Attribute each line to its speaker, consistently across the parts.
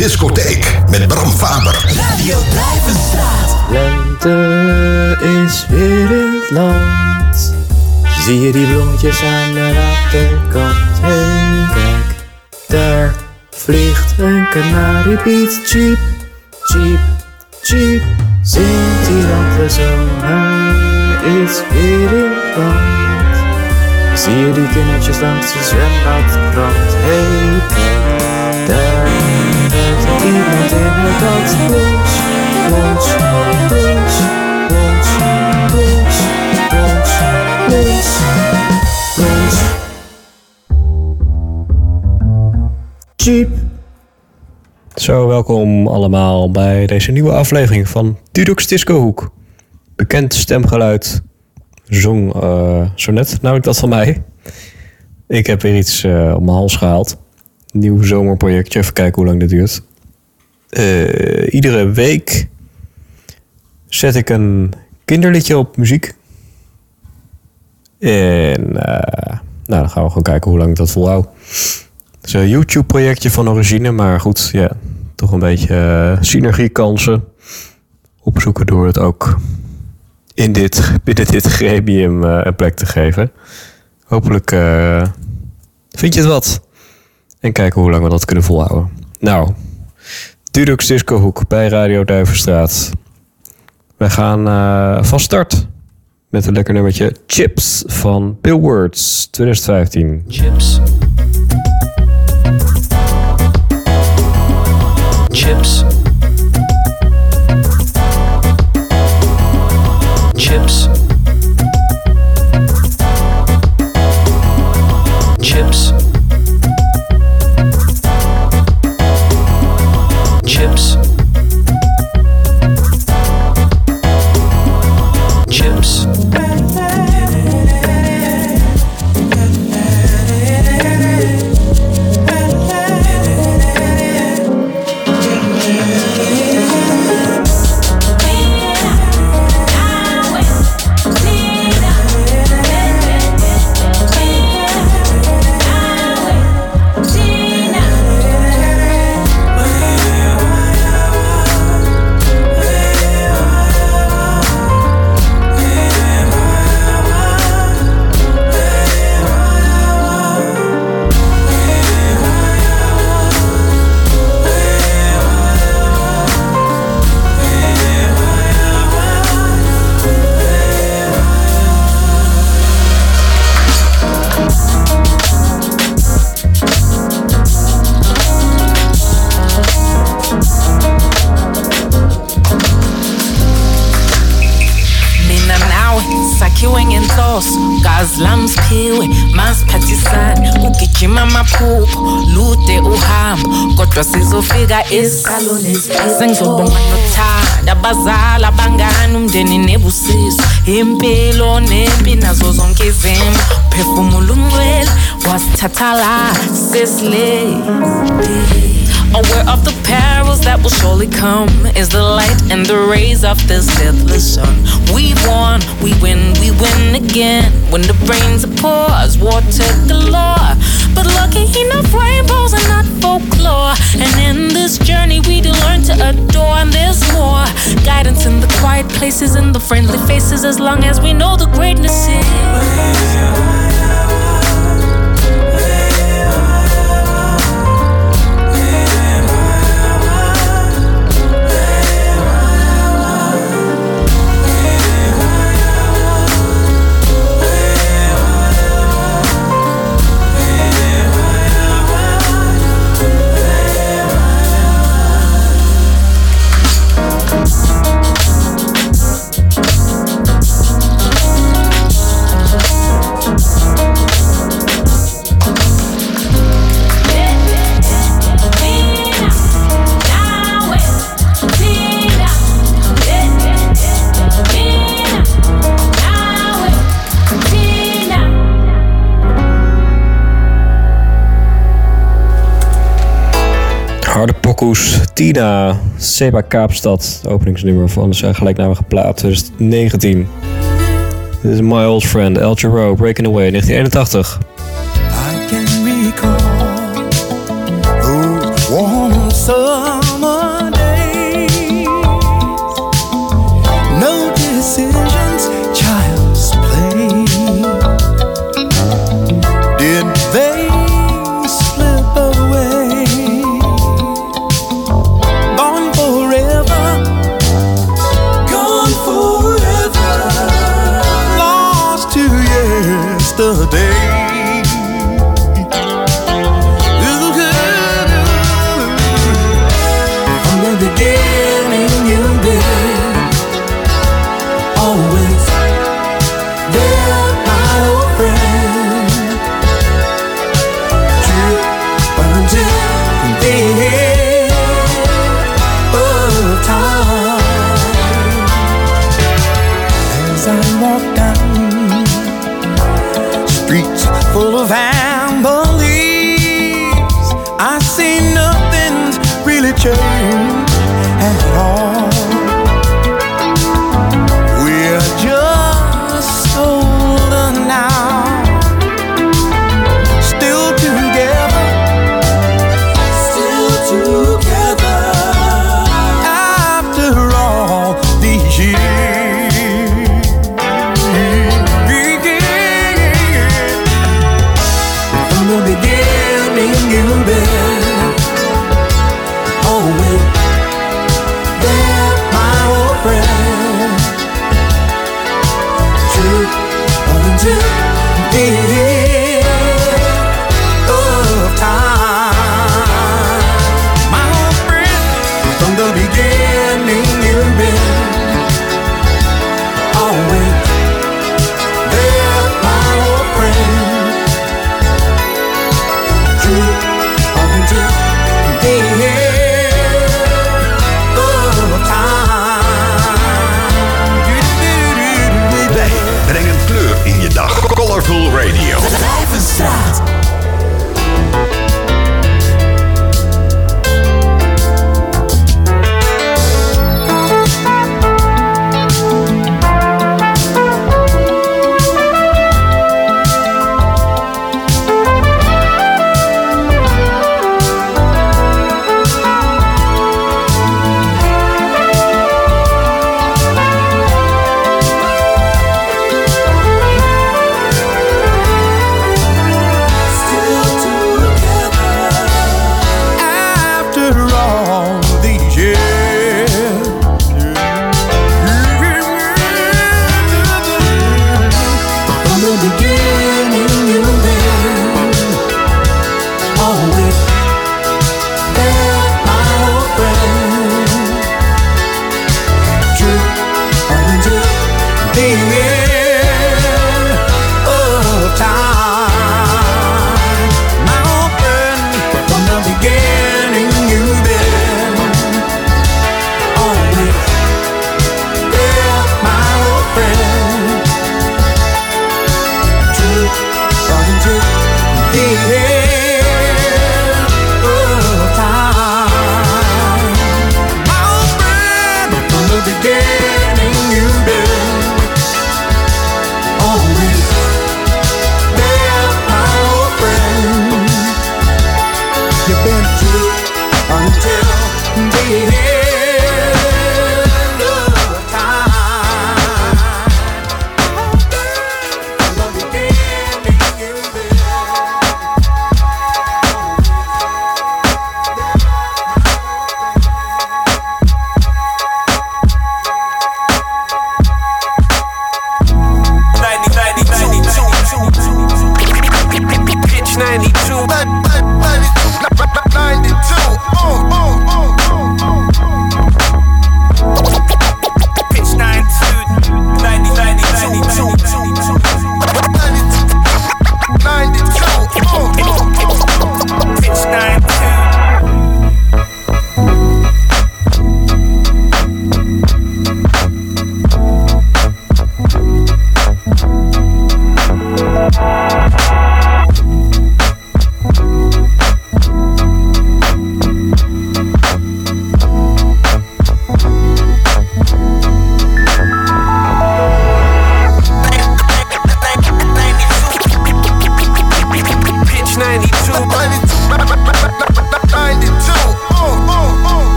Speaker 1: Discotheek met Bram Faber.
Speaker 2: Radio Blijvenstraat.
Speaker 3: Lente is weer in het land. Zie je die bloemetjes aan de waterkant? Hey, kijk, daar vliegt een kanariepiet. Cheep, cheep, cheep. Zingt hij want de zomer is weer in het land. Zie je die kindertjes langs de zwembadkrant? Hey, kijk,
Speaker 4: Zo, welkom allemaal bij deze nieuwe aflevering van Dudok's Disco Hoek. Bekend stemgeluid, zong eh, zo net, namelijk dat van mij. Ik heb weer iets eh, op mijn hals gehaald. Nieuw zomerprojectje, even kijken hoe lang dit duurt. Eh, iedere week zet ik een kinderliedje op muziek. En eh, nou, dan gaan we gewoon kijken hoe lang ik dat volhoud. Het is een YouTube-projectje van origine, maar goed, ja, toch een beetje eh, synergiekansen opzoeken door het ook in dit, binnen dit gremium een plek te geven. Hopelijk vind je het wat. En kijken hoe lang we dat kunnen volhouden. Nou, Dudux Disco Hoek bij Radio Duivenstraat. We gaan eh, van start met een lekker nummertje Chips van Bill Words 2015.
Speaker 5: Chips. Chips. Chips.
Speaker 6: Sizofika esiqaloni sengizobonga nothanda abazali abangani umndeni nebusiso impilo nempi nazo zonke izimo phefumula umncwele wasithatha la sesile Aware of the perils that will surely come is the light and the rays of this deathless sun. We won, we win, we win again. When the brains are poor, as water galore. But lucky enough, rainbows are not folklore. And in this journey, we do learn to adore. And there's more guidance in the quiet places, in the friendly faces, as long as we know the greatness is.
Speaker 4: Pokoes, Tina, Seba Kaapstad, openingsnummer van zijn gelijknamige plaat 2019. Dit is My Old Friend, El Giro, Breaking Away, 1981.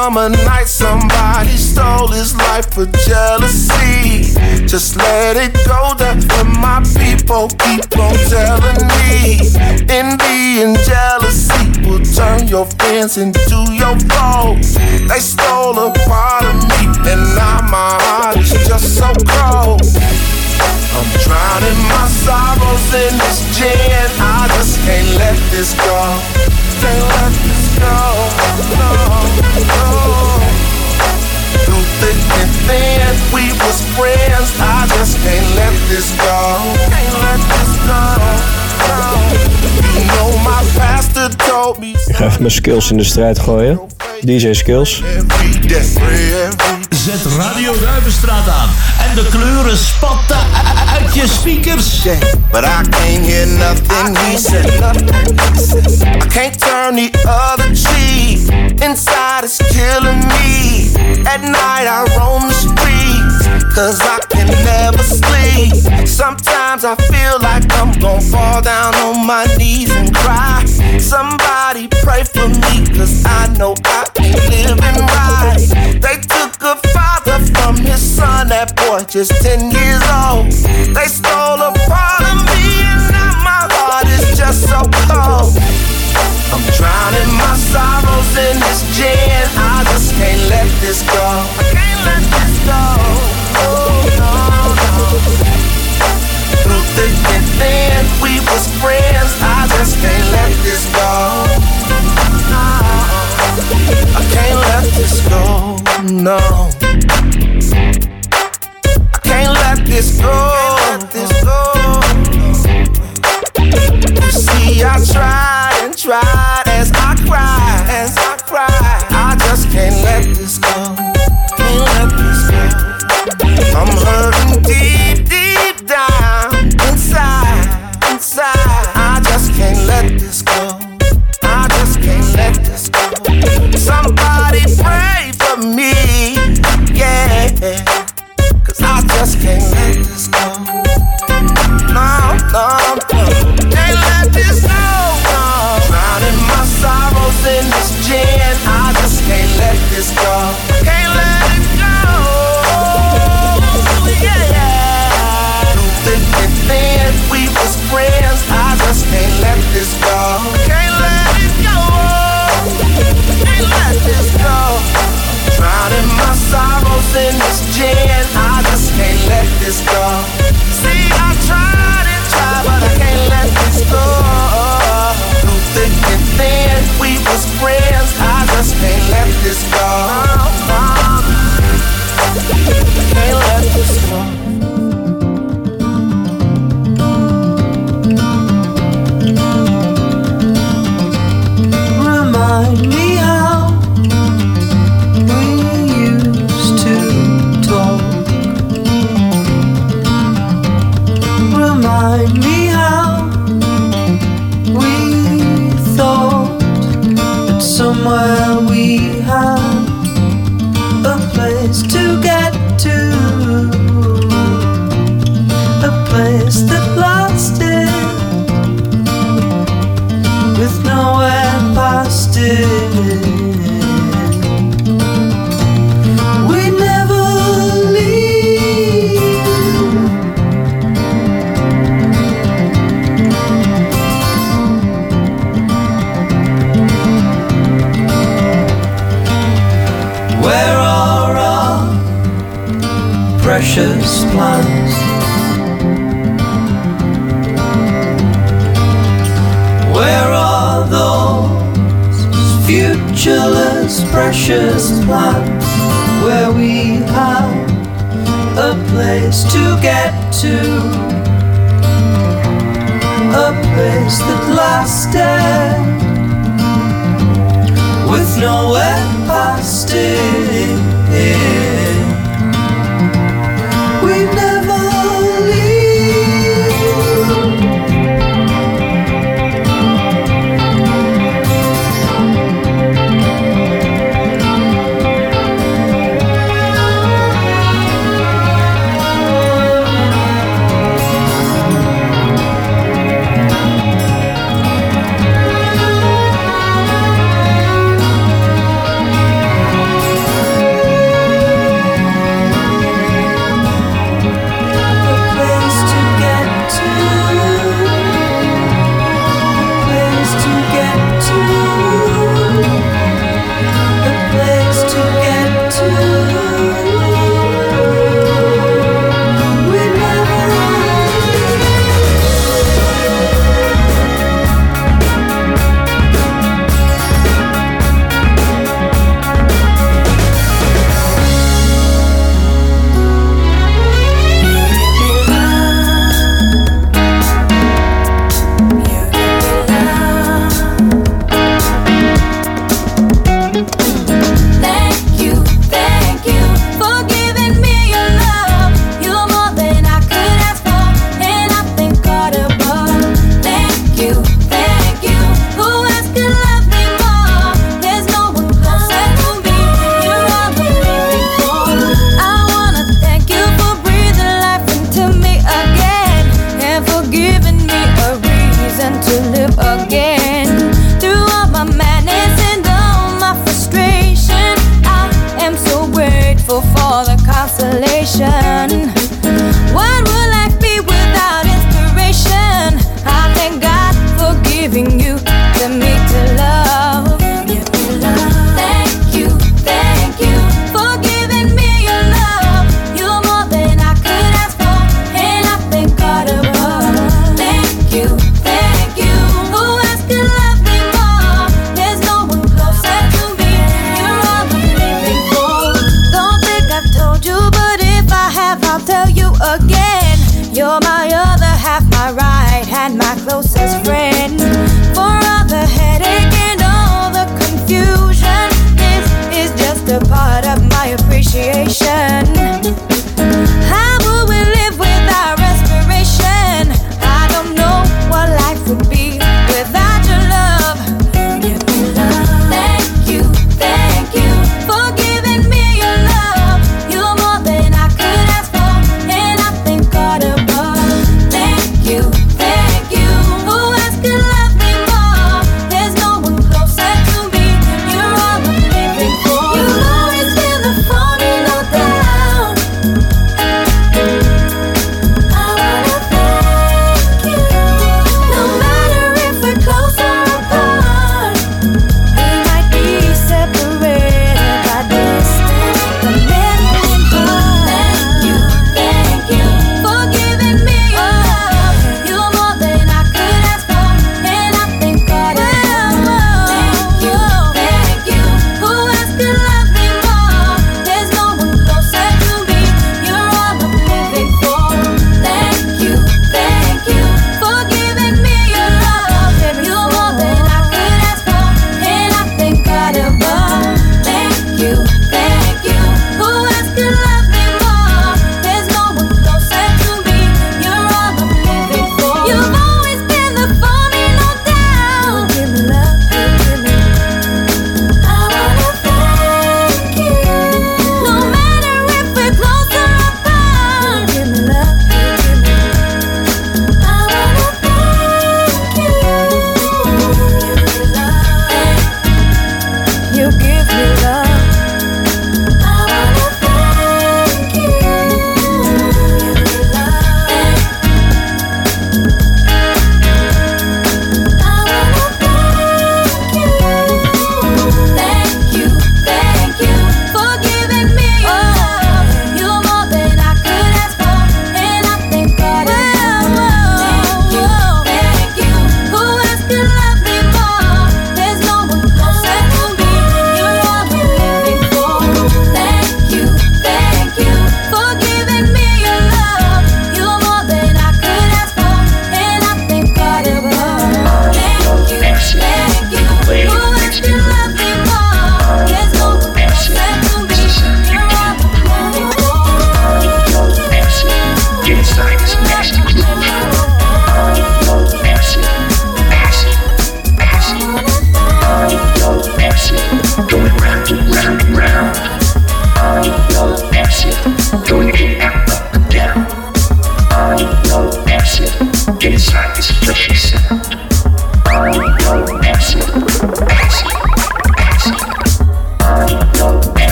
Speaker 7: Summer night, somebody stole his life for jealousy. Just let it go. That's what my people keep on telling me. Envy and jealousy will turn your friends into your foes. They stole a part of me, and now my heart is just so cold. I'm drowning my sorrows in this gin. I just can't let this go. Can't let this
Speaker 4: Ik ga even mijn skills in de strijd gooien. DJ skills.
Speaker 2: Zet Radio Duivenstraat aan. En de kleuren spatten uit je speakers.
Speaker 7: But I can't hear nothing he said. I can't turn the other cheek. Inside is killing me. At night I roam the streets. Cause I can never sleep. Sometimes I feel like I'm gonna fall down on my knees and cry. Somebody pray for me, cause I know I ain't living right. Boy just 10 years old. They stole a part of me, and now my heart is just so cold. I'm drowning my sorrows in this gin. I just can't let this go. I can't let this go. Oh, no, we was friends. I just can't let this go. I can't let this go. No.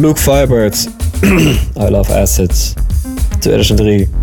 Speaker 4: Luke Vibert. I Love Acids. 2003.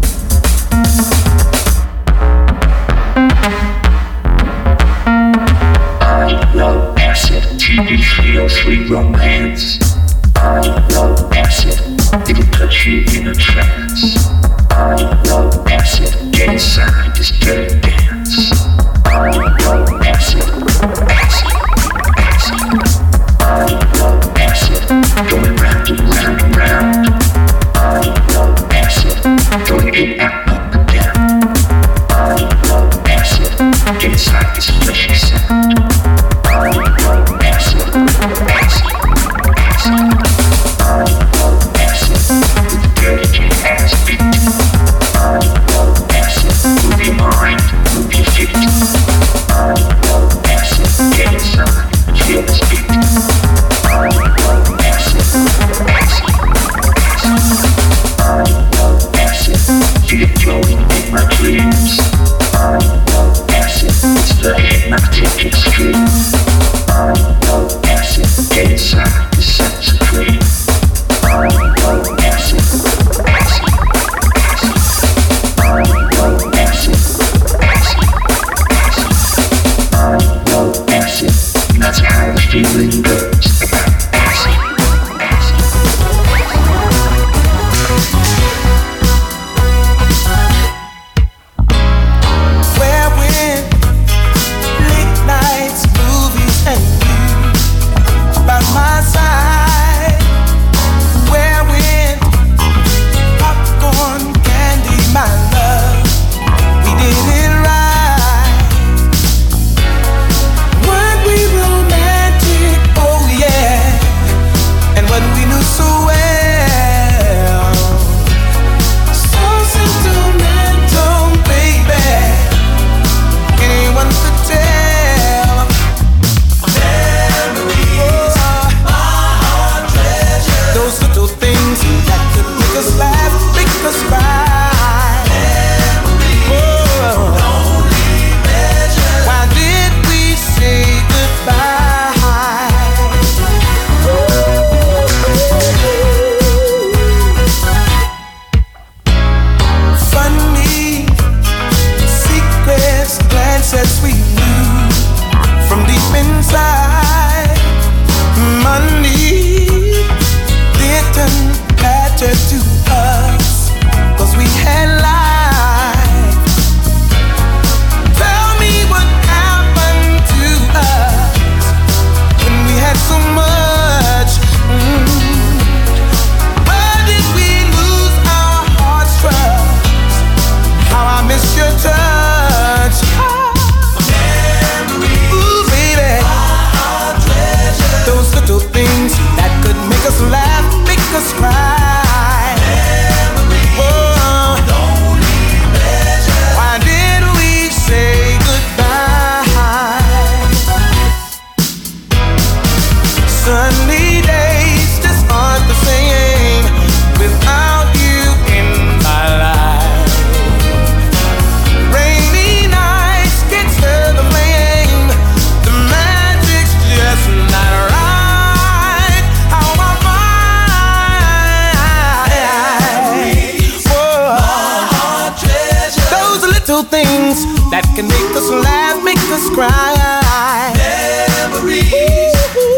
Speaker 8: Us laugh, make us cry. Memories,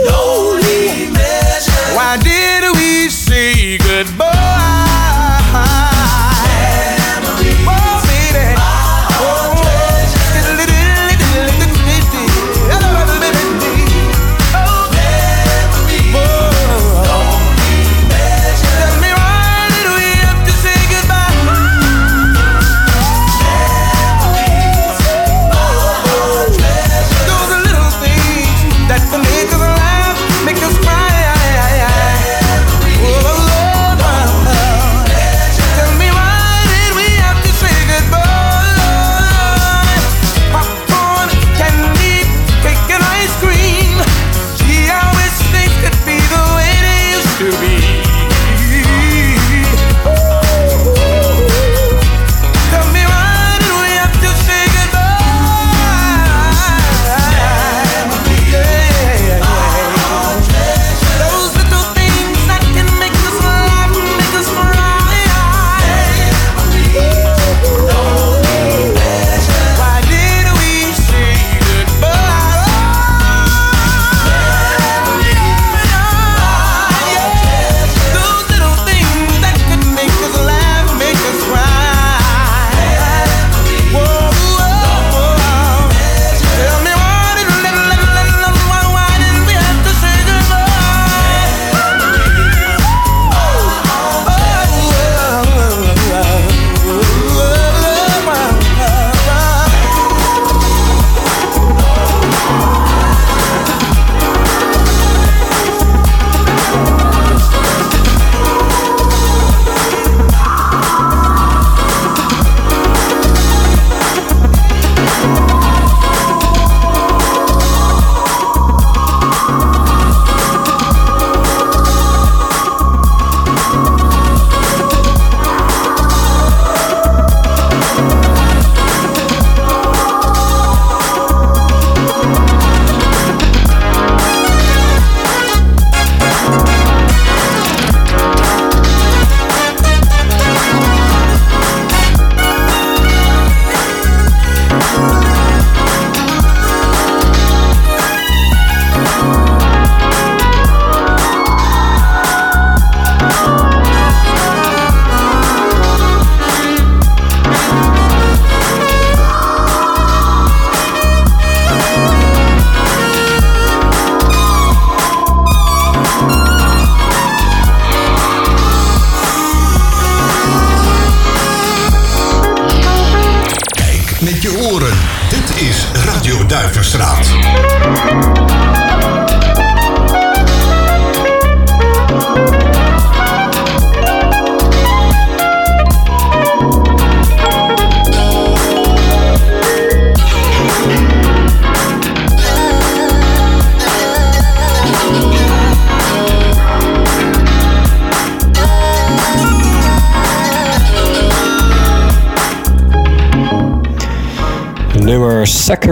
Speaker 8: lonely measure. Why did we say goodbye?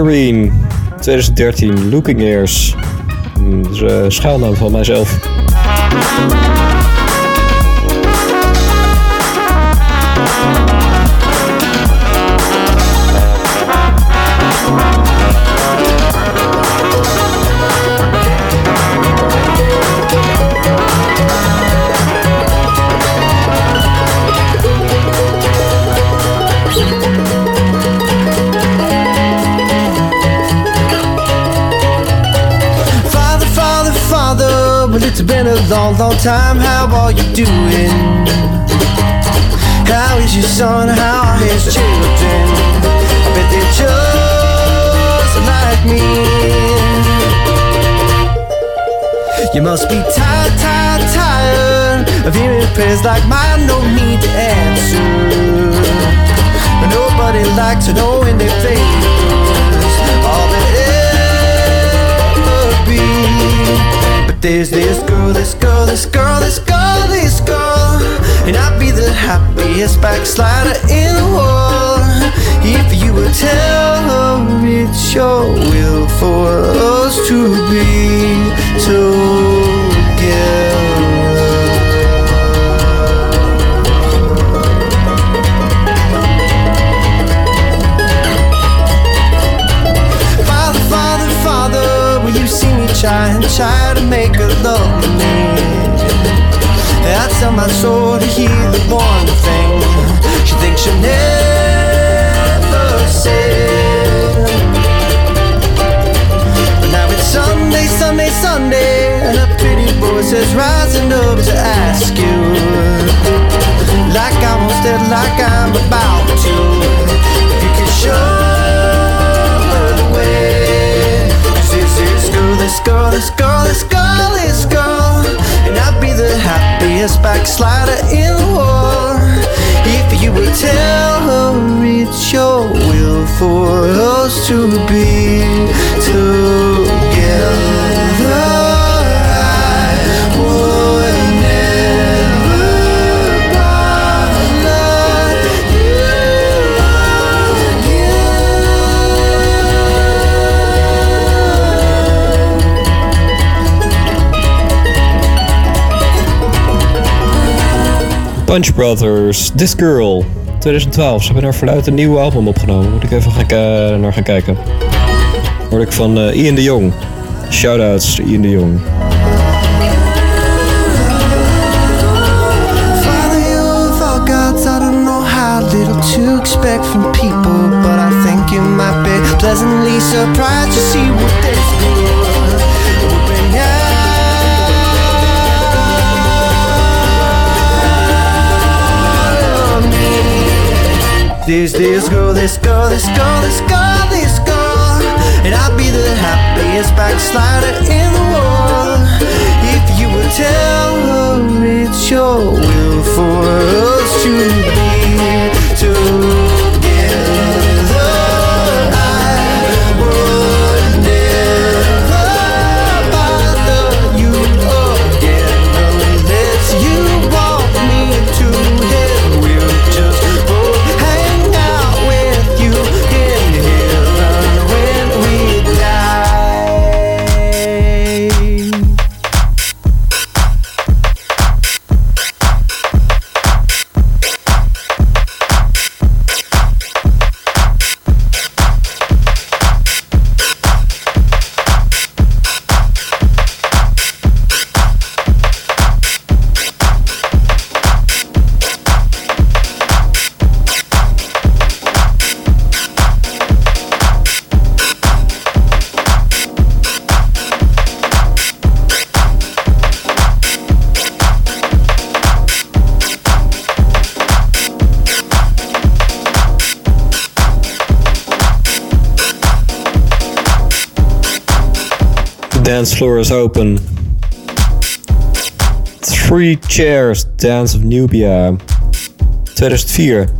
Speaker 4: Saccharine 2013, Looking Ears. Mm, Dat is schuilnaam van mijzelf.
Speaker 8: Long, time. How are you doing? How is your son? How are his children? I bet they're just like me. You must be tired, tired, tired of hearing prayers like mine. No need to answer. Nobody likes to know when their favors there's this girl, this girl, this girl, this girl, this girl, and I'd be the happiest backslider in the world if you would tell her it's your will for us to be together. sunshine, try to make her love me. I tell my soul to heal the one thing she thinks she'll never say. But now it's Sunday, Sunday, Sunday, and a pretty voice is rising up to ask you, like I almost did, like I'm about to. This girl,
Speaker 4: Punch Brothers, This Girl, 2012. Ze hebben naar verluid een nieuwe album opgenomen. Moet ik even gaan, ki- naar gaan kijken. Hoorde ik van eh, Ian de Jong. Shoutouts to Ian de Jong.
Speaker 8: To expect from people, but I think you might be pleasantly surprised to see what this There's this girl, this girl, this girl, this girl, this girl, and I'll be the happiest backslider in the world if you would tell her it's your will for us to be together.
Speaker 4: Dance floor is open. Three Chairs, Dance of Nubia. 2004.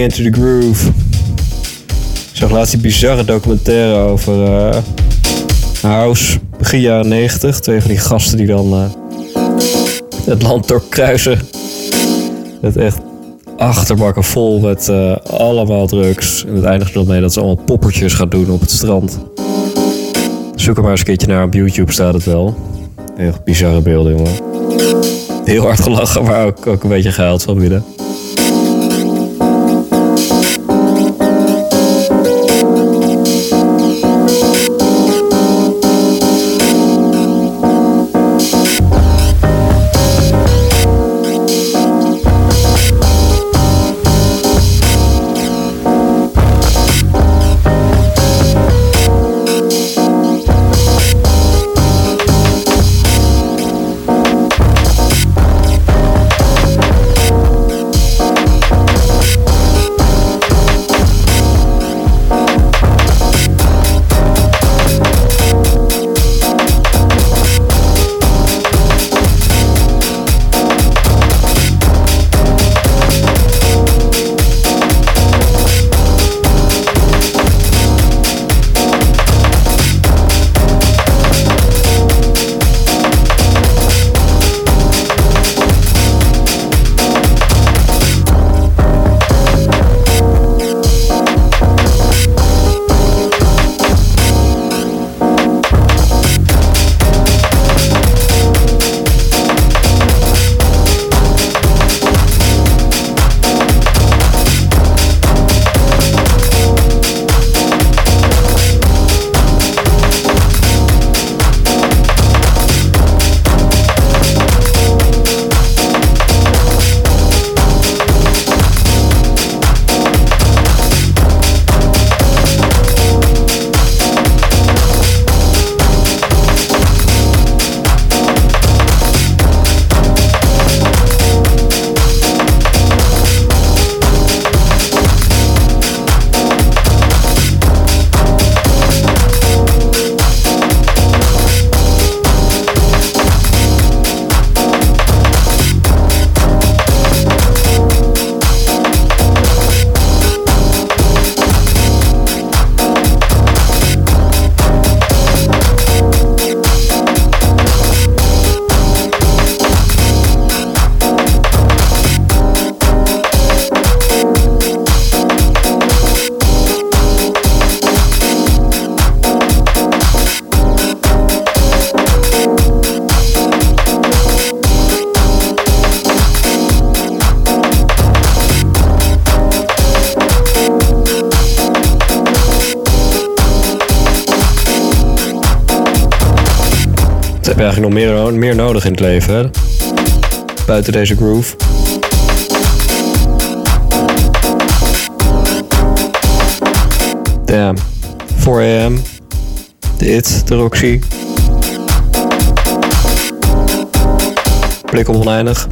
Speaker 4: Into the groove. Ik zag laatst die bizarre documentaire over eh, house, begin jaren 90. Twee van die gasten die dan eh, het land doorkruisen. Het echt achterbakken vol met eh, allemaal drugs. En het eindigt erop mee dat ze allemaal poppertjes gaan doen op het strand. Zoek er maar eens een keertje naar op YouTube, staat het wel. Heel bizarre beelden, jongen. Heel hard gelachen, maar ook, ook een beetje gehuild van binnen. Je eigenlijk nog meer, meer nodig in het leven, hè? Buiten deze groove. Damn. 4 am. De It, de Roxy. Blik oneindig.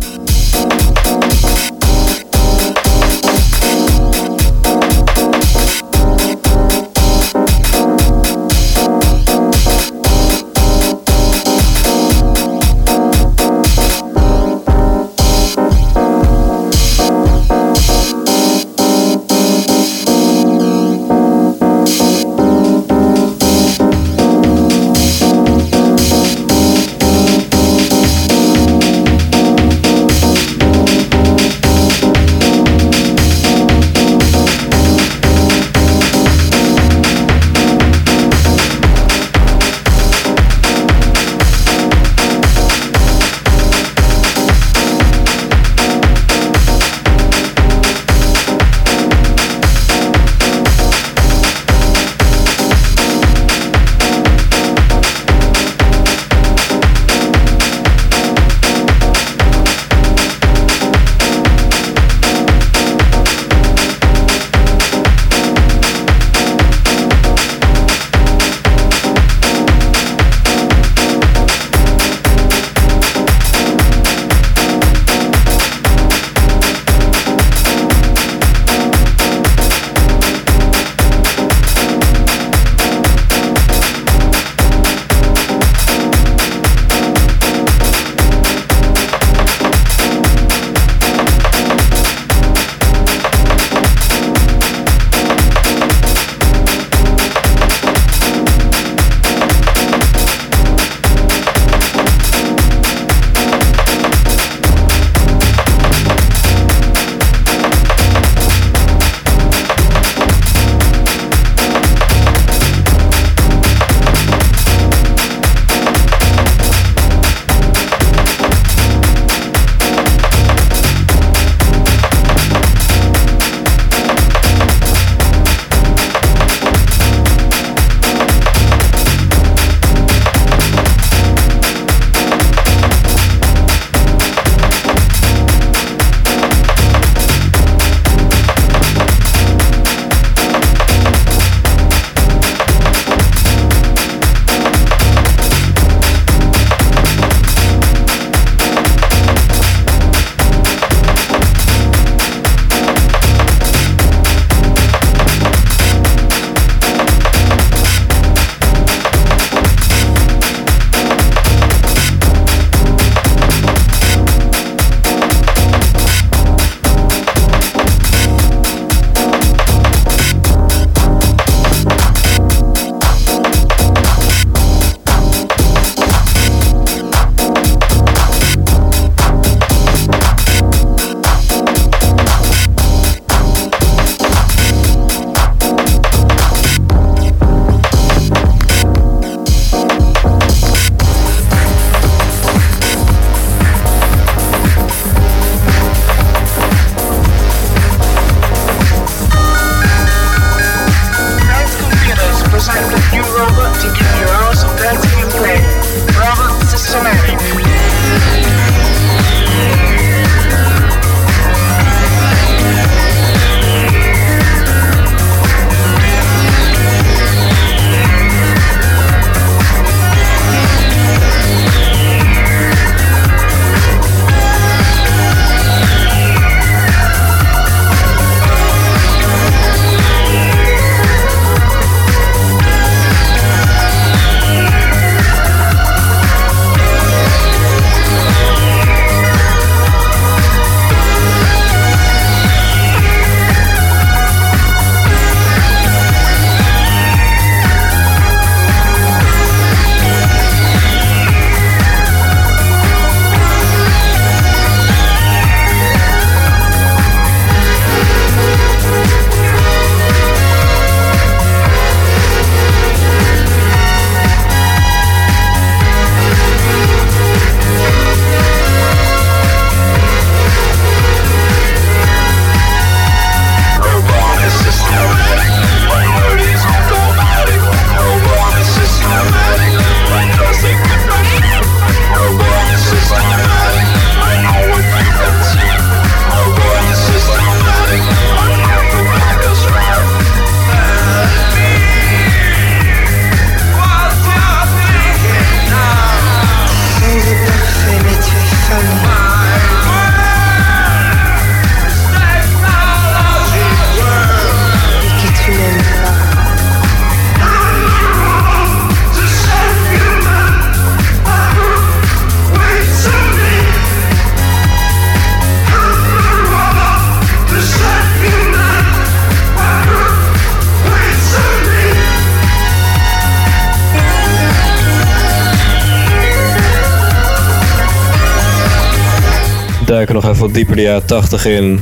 Speaker 4: Duiken nog even wat dieper de jaren 80 in.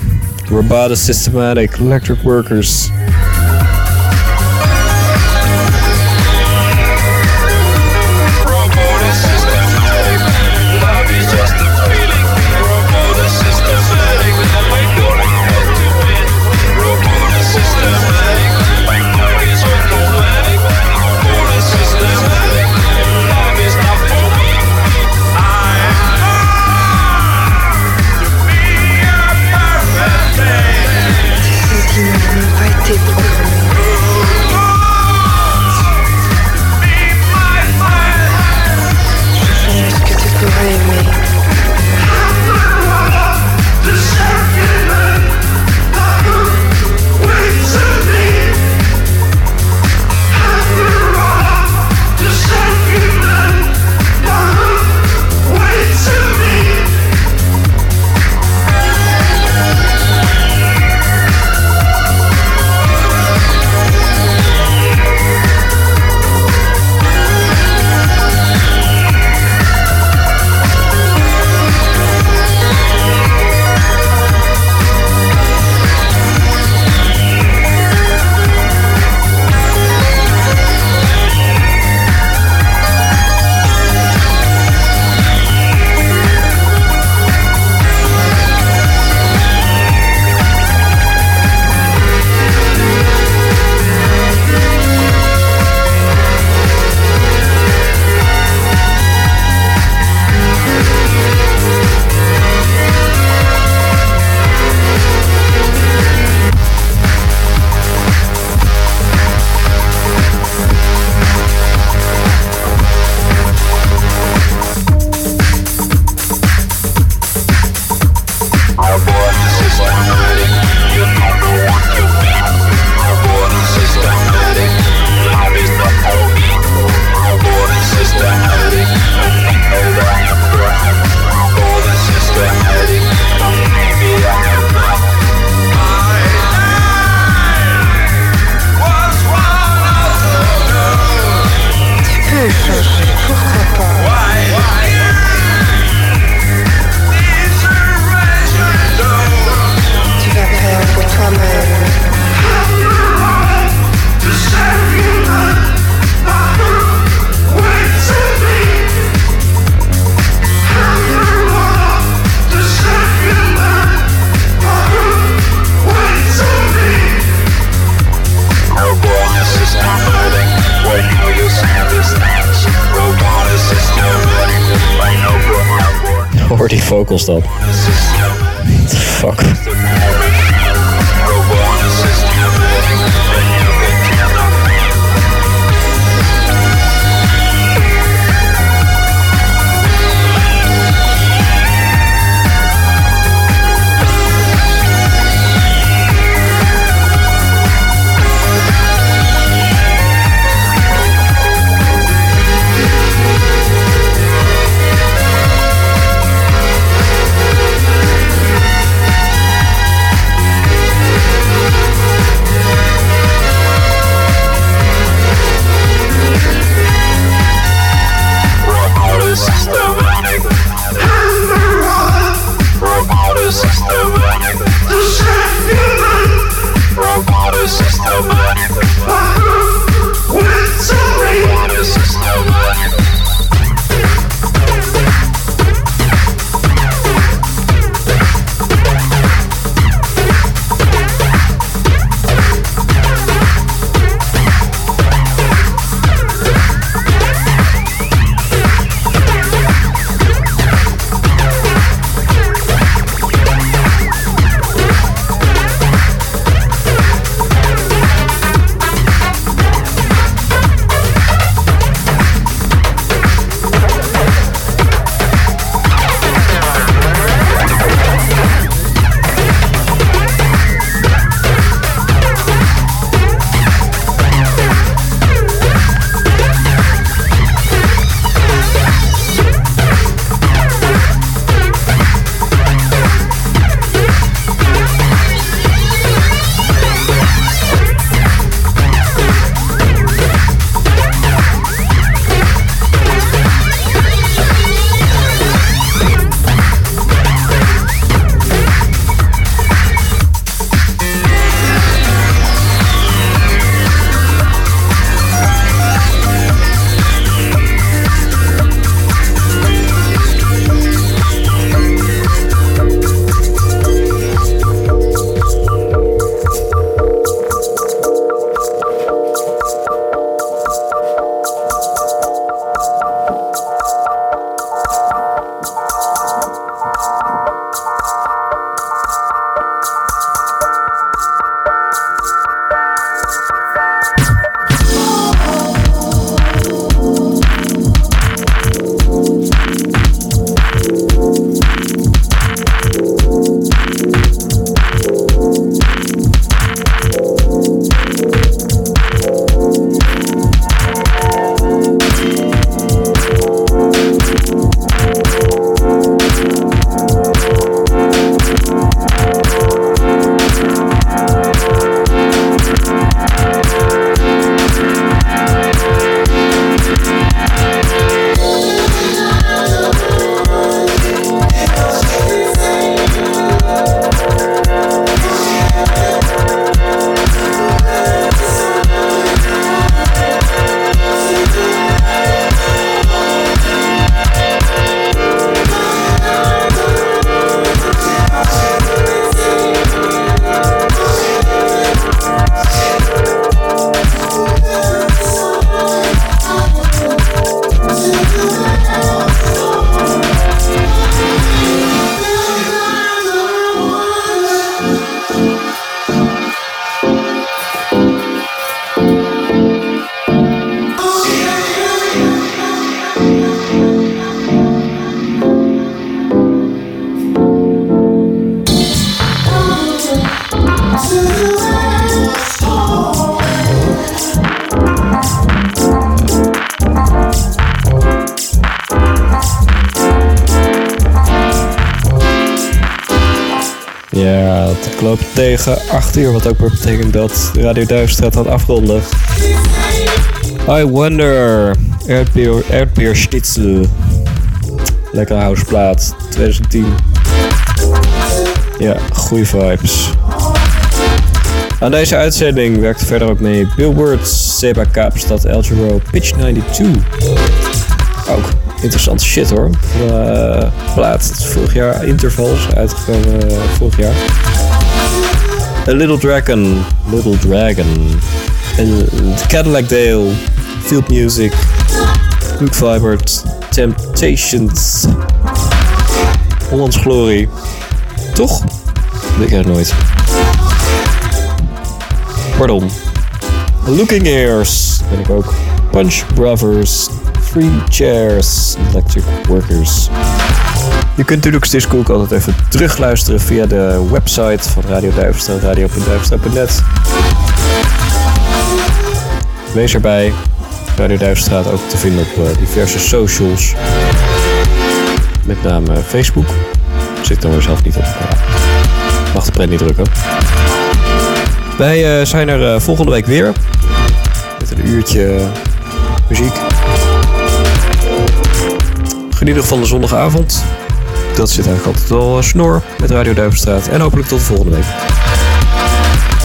Speaker 4: Robotic Systematic Electric Workers. Loopt tegen 8 uur, wat ook weer betekent dat Radio Duifstraat gaat afronden. I Wonder, Erdbeer, Erdbeer Schnitzel. Lekkere houseplaat, 2010. Ja, goede vibes. Aan deze uitzending werkte verder ook mee Bill Wurtz, Seba Kaapstad, El Giro, Pitch 92. Ook interessante shit hoor. Uh, plaat vorig jaar, Intervals, uitgekomen eh, vorig jaar. A Little Dragon, Little Dragon. Cadillac Dale, Field Music, Luke Vibert, Temptations, Hollands Glory. Toch? Ik eigenlijk nooit. Pardon. Looking Airs ben ik ook. Punch Brothers, Free Chairs, Electric Workers. Je kunt natuurlijk Discook altijd even terugluisteren via de website van Radio Duivenstraat, radio.duivenstraat.net. Wees erbij. Radio Duivenstraat ook te vinden op uh, diverse socials. Met name Facebook. Zit er maar zelf niet op. Mag de print niet drukken. Wij uh, zijn er volgende week weer. Met een uurtje muziek. Geniet nog van de zondagavond. Dat zit eigenlijk altijd wel snor met Radio Duivenstraat. En hopelijk tot de volgende week.